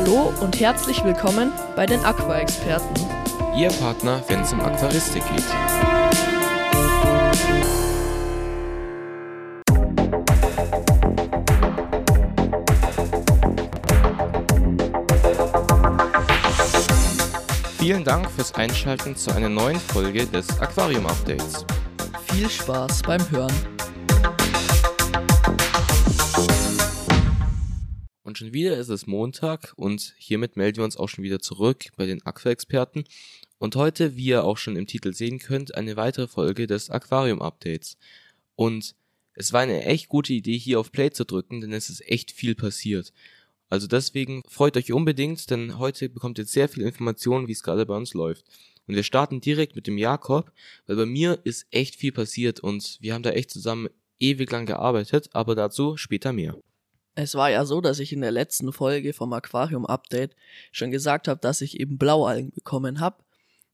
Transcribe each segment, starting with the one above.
Hallo und herzlich willkommen bei den Aqua-Experten. Ihr Partner, wenn es um Aquaristik geht. Vielen Dank fürs Einschalten zu einer neuen Folge des Aquarium Updates. Viel Spaß beim Hören. Schon wieder ist es Montag und hiermit melden wir uns auch schon wieder zurück bei den Aqua-Experten. Und heute, wie ihr auch schon im Titel sehen könnt, eine weitere Folge des Aquarium Updates. Und es war eine echt gute Idee, hier auf Play zu drücken, denn es ist echt viel passiert. Also deswegen freut euch unbedingt, denn heute bekommt ihr sehr viel Informationen, wie es gerade bei uns läuft. Und wir starten direkt mit dem Jakob, weil bei mir ist echt viel passiert und wir haben da echt zusammen ewig lang gearbeitet, aber dazu später mehr. Es war ja so, dass ich in der letzten Folge vom Aquarium Update schon gesagt habe, dass ich eben Blaualgen bekommen habe.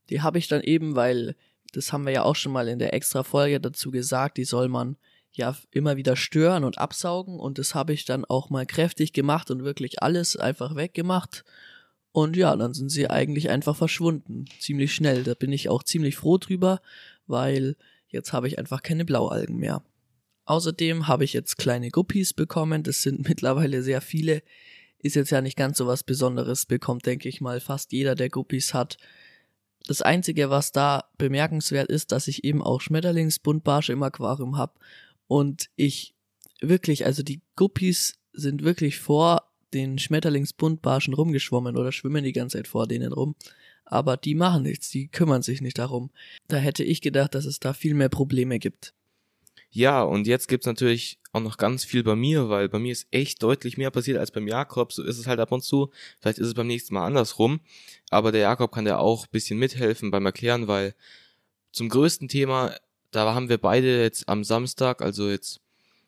Die habe ich dann eben, weil das haben wir ja auch schon mal in der extra Folge dazu gesagt, die soll man ja immer wieder stören und absaugen und das habe ich dann auch mal kräftig gemacht und wirklich alles einfach weggemacht. Und ja, dann sind sie eigentlich einfach verschwunden. Ziemlich schnell. Da bin ich auch ziemlich froh drüber, weil jetzt habe ich einfach keine Blaualgen mehr. Außerdem habe ich jetzt kleine Guppies bekommen. Das sind mittlerweile sehr viele. Ist jetzt ja nicht ganz so was Besonderes. Bekommt, denke ich mal, fast jeder, der Guppies hat. Das Einzige, was da bemerkenswert ist, dass ich eben auch Schmetterlingsbuntbarsche im Aquarium habe und ich wirklich, also die Guppies sind wirklich vor den Schmetterlingsbuntbarschen rumgeschwommen oder schwimmen die ganze Zeit vor denen rum. Aber die machen nichts, die kümmern sich nicht darum. Da hätte ich gedacht, dass es da viel mehr Probleme gibt. Ja, und jetzt gibt's natürlich auch noch ganz viel bei mir, weil bei mir ist echt deutlich mehr passiert als beim Jakob. So ist es halt ab und zu. Vielleicht ist es beim nächsten Mal andersrum. Aber der Jakob kann ja auch bisschen mithelfen beim Erklären, weil zum größten Thema da haben wir beide jetzt am Samstag, also jetzt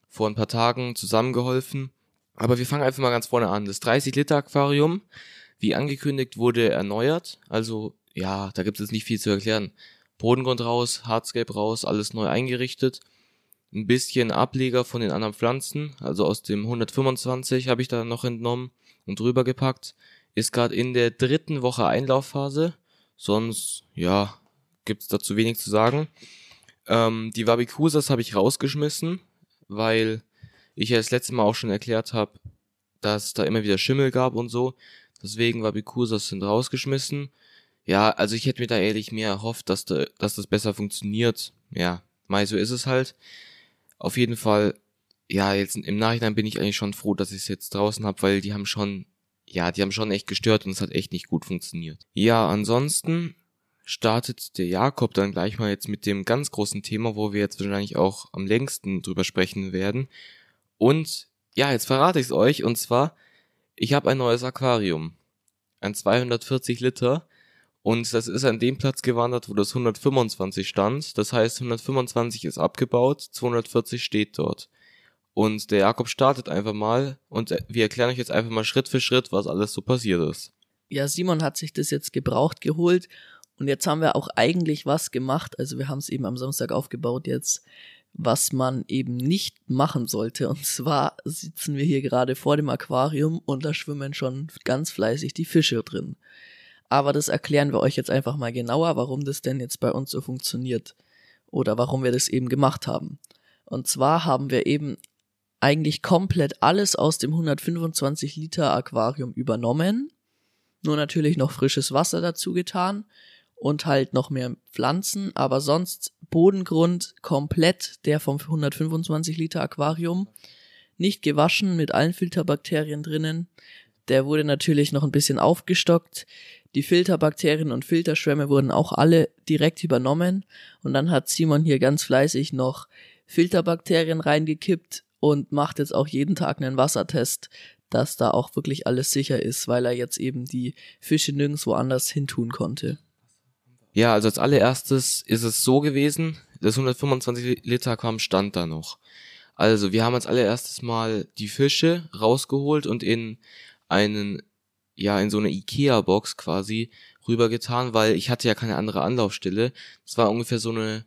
vor ein paar Tagen zusammengeholfen. Aber wir fangen einfach mal ganz vorne an. Das 30-Liter-Aquarium, wie angekündigt, wurde erneuert. Also ja, da gibt es nicht viel zu erklären. Bodengrund raus, Hardscape raus, alles neu eingerichtet. Ein bisschen Ableger von den anderen Pflanzen, also aus dem 125 habe ich da noch entnommen und drüber gepackt. Ist gerade in der dritten Woche Einlaufphase. Sonst, ja, gibt's dazu wenig zu sagen. Ähm, die Wabikusas habe ich rausgeschmissen, weil ich ja das letzte Mal auch schon erklärt habe, dass da immer wieder Schimmel gab und so. Deswegen Wabikusas sind rausgeschmissen. Ja, also ich hätte mir da ehrlich mehr erhofft, dass, da, dass das besser funktioniert. Ja, mal so ist es halt. Auf jeden Fall, ja, jetzt im Nachhinein bin ich eigentlich schon froh, dass ich es jetzt draußen habe, weil die haben schon, ja, die haben schon echt gestört und es hat echt nicht gut funktioniert. Ja, ansonsten startet der Jakob dann gleich mal jetzt mit dem ganz großen Thema, wo wir jetzt wahrscheinlich auch am längsten drüber sprechen werden. Und ja, jetzt verrate ich es euch. Und zwar, ich habe ein neues Aquarium. Ein 240 Liter. Und das ist an dem Platz gewandert, wo das 125 stand. Das heißt, 125 ist abgebaut, 240 steht dort. Und der Jakob startet einfach mal und wir erklären euch jetzt einfach mal Schritt für Schritt, was alles so passiert ist. Ja, Simon hat sich das jetzt gebraucht geholt und jetzt haben wir auch eigentlich was gemacht. Also wir haben es eben am Samstag aufgebaut jetzt, was man eben nicht machen sollte. Und zwar sitzen wir hier gerade vor dem Aquarium und da schwimmen schon ganz fleißig die Fische drin. Aber das erklären wir euch jetzt einfach mal genauer, warum das denn jetzt bei uns so funktioniert. Oder warum wir das eben gemacht haben. Und zwar haben wir eben eigentlich komplett alles aus dem 125 Liter Aquarium übernommen. Nur natürlich noch frisches Wasser dazu getan und halt noch mehr Pflanzen, aber sonst Bodengrund komplett der vom 125 Liter Aquarium, nicht gewaschen mit allen Filterbakterien drinnen. Der wurde natürlich noch ein bisschen aufgestockt. Die Filterbakterien und Filterschwämme wurden auch alle direkt übernommen und dann hat Simon hier ganz fleißig noch Filterbakterien reingekippt und macht jetzt auch jeden Tag einen Wassertest, dass da auch wirklich alles sicher ist, weil er jetzt eben die Fische nirgendwo anders hintun konnte. Ja, also als allererstes ist es so gewesen, das 125 Liter Aquam stand da noch. Also wir haben als allererstes mal die Fische rausgeholt und in einen, ja, in so eine Ikea-Box quasi rübergetan, weil ich hatte ja keine andere Anlaufstelle. Das war ungefähr so eine,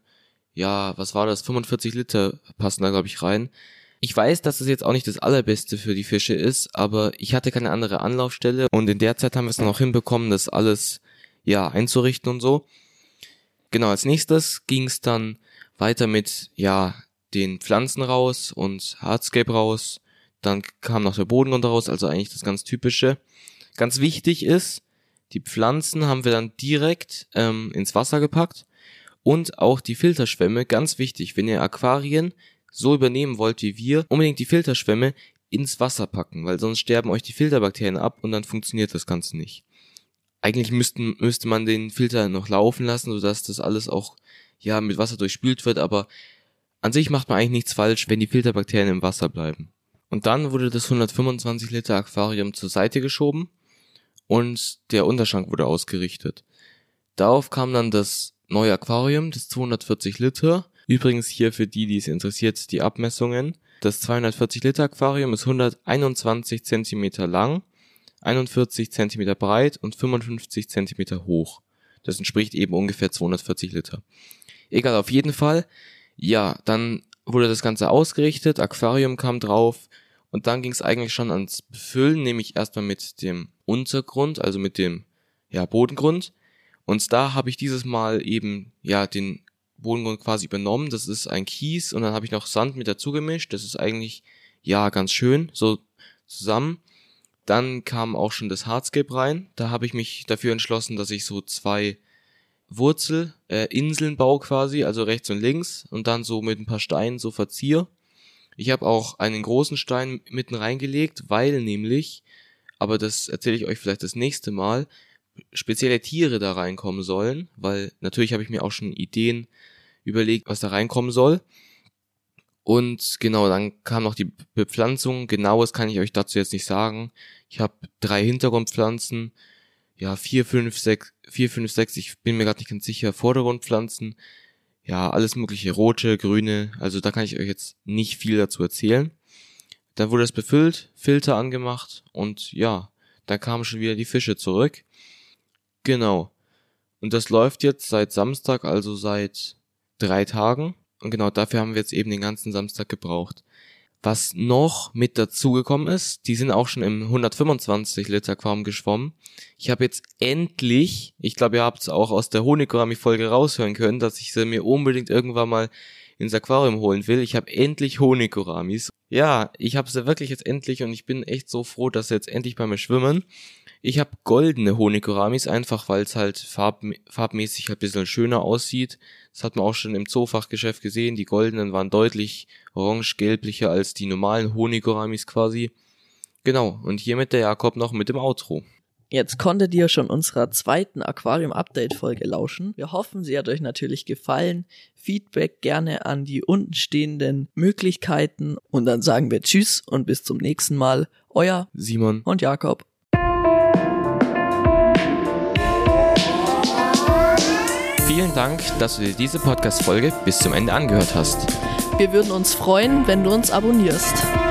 ja, was war das, 45 Liter passen da, glaube ich, rein. Ich weiß, dass es jetzt auch nicht das allerbeste für die Fische ist, aber ich hatte keine andere Anlaufstelle und in der Zeit haben wir es dann auch hinbekommen, das alles ja einzurichten und so. Genau, als nächstes ging es dann weiter mit ja den Pflanzen raus und Hardscape raus. Dann kam noch der Bodengrund raus, also eigentlich das ganz typische. Ganz wichtig ist, die Pflanzen haben wir dann direkt ähm, ins Wasser gepackt und auch die Filterschwämme, ganz wichtig, wenn ihr Aquarien so übernehmen wollt wie wir, unbedingt die Filterschwämme ins Wasser packen, weil sonst sterben euch die Filterbakterien ab und dann funktioniert das Ganze nicht. Eigentlich müssten, müsste man den Filter noch laufen lassen, sodass das alles auch ja mit Wasser durchspült wird, aber an sich macht man eigentlich nichts falsch, wenn die Filterbakterien im Wasser bleiben. Und dann wurde das 125 Liter Aquarium zur Seite geschoben und der Unterschrank wurde ausgerichtet. Darauf kam dann das neue Aquarium, das 240 Liter. Übrigens hier für die, die es interessiert, die Abmessungen. Das 240 Liter Aquarium ist 121 Zentimeter lang, 41 Zentimeter breit und 55 Zentimeter hoch. Das entspricht eben ungefähr 240 Liter. Egal, auf jeden Fall. Ja, dann wurde das Ganze ausgerichtet, Aquarium kam drauf und dann ging es eigentlich schon ans Befüllen, nämlich erstmal mit dem Untergrund, also mit dem ja, Bodengrund. Und da habe ich dieses Mal eben ja den Bodengrund quasi übernommen. Das ist ein Kies und dann habe ich noch Sand mit dazu gemischt. Das ist eigentlich ja ganz schön so zusammen. Dann kam auch schon das Hardscape rein. Da habe ich mich dafür entschlossen, dass ich so zwei Wurzel, äh, Inseln baue quasi, also rechts und links und dann so mit ein paar Steinen so verziehe. Ich habe auch einen großen Stein mitten reingelegt, weil nämlich, aber das erzähle ich euch vielleicht das nächste Mal, spezielle Tiere da reinkommen sollen, weil natürlich habe ich mir auch schon Ideen überlegt, was da reinkommen soll. Und genau, dann kam noch die Bepflanzung. Genaues kann ich euch dazu jetzt nicht sagen. Ich habe drei Hintergrundpflanzen, ja, vier, fünf, sechs, vier, fünf, sechs, ich bin mir gerade nicht ganz sicher, Vordergrundpflanzen, ja, alles mögliche, rote, grüne, also da kann ich euch jetzt nicht viel dazu erzählen. Dann wurde es befüllt, Filter angemacht und ja, da kamen schon wieder die Fische zurück. Genau. Und das läuft jetzt seit Samstag, also seit drei Tagen. Und genau dafür haben wir jetzt eben den ganzen Samstag gebraucht. Was noch mit dazugekommen ist, die sind auch schon im 125 Liter Aquarium geschwommen. Ich habe jetzt endlich, ich glaube, ihr habt es auch aus der Honigorami-Folge raushören können, dass ich sie mir unbedingt irgendwann mal ins Aquarium holen will. Ich habe endlich Honiggoramis. Ja, ich habe sie wirklich jetzt endlich und ich bin echt so froh, dass sie jetzt endlich bei mir schwimmen. Ich habe goldene Honiggoramis, einfach weil es halt farb, farbmäßig halt ein bisschen schöner aussieht. Das hat man auch schon im Zoofachgeschäft gesehen. Die goldenen waren deutlich orange-gelblicher als die normalen Honiggoramis quasi. Genau, und hiermit der Jakob noch mit dem Outro. Jetzt konntet ihr schon unserer zweiten Aquarium-Update-Folge lauschen. Wir hoffen, sie hat euch natürlich gefallen. Feedback gerne an die untenstehenden Möglichkeiten. Und dann sagen wir Tschüss und bis zum nächsten Mal. Euer Simon und Jakob. Vielen Dank, dass du dir diese Podcast-Folge bis zum Ende angehört hast. Wir würden uns freuen, wenn du uns abonnierst.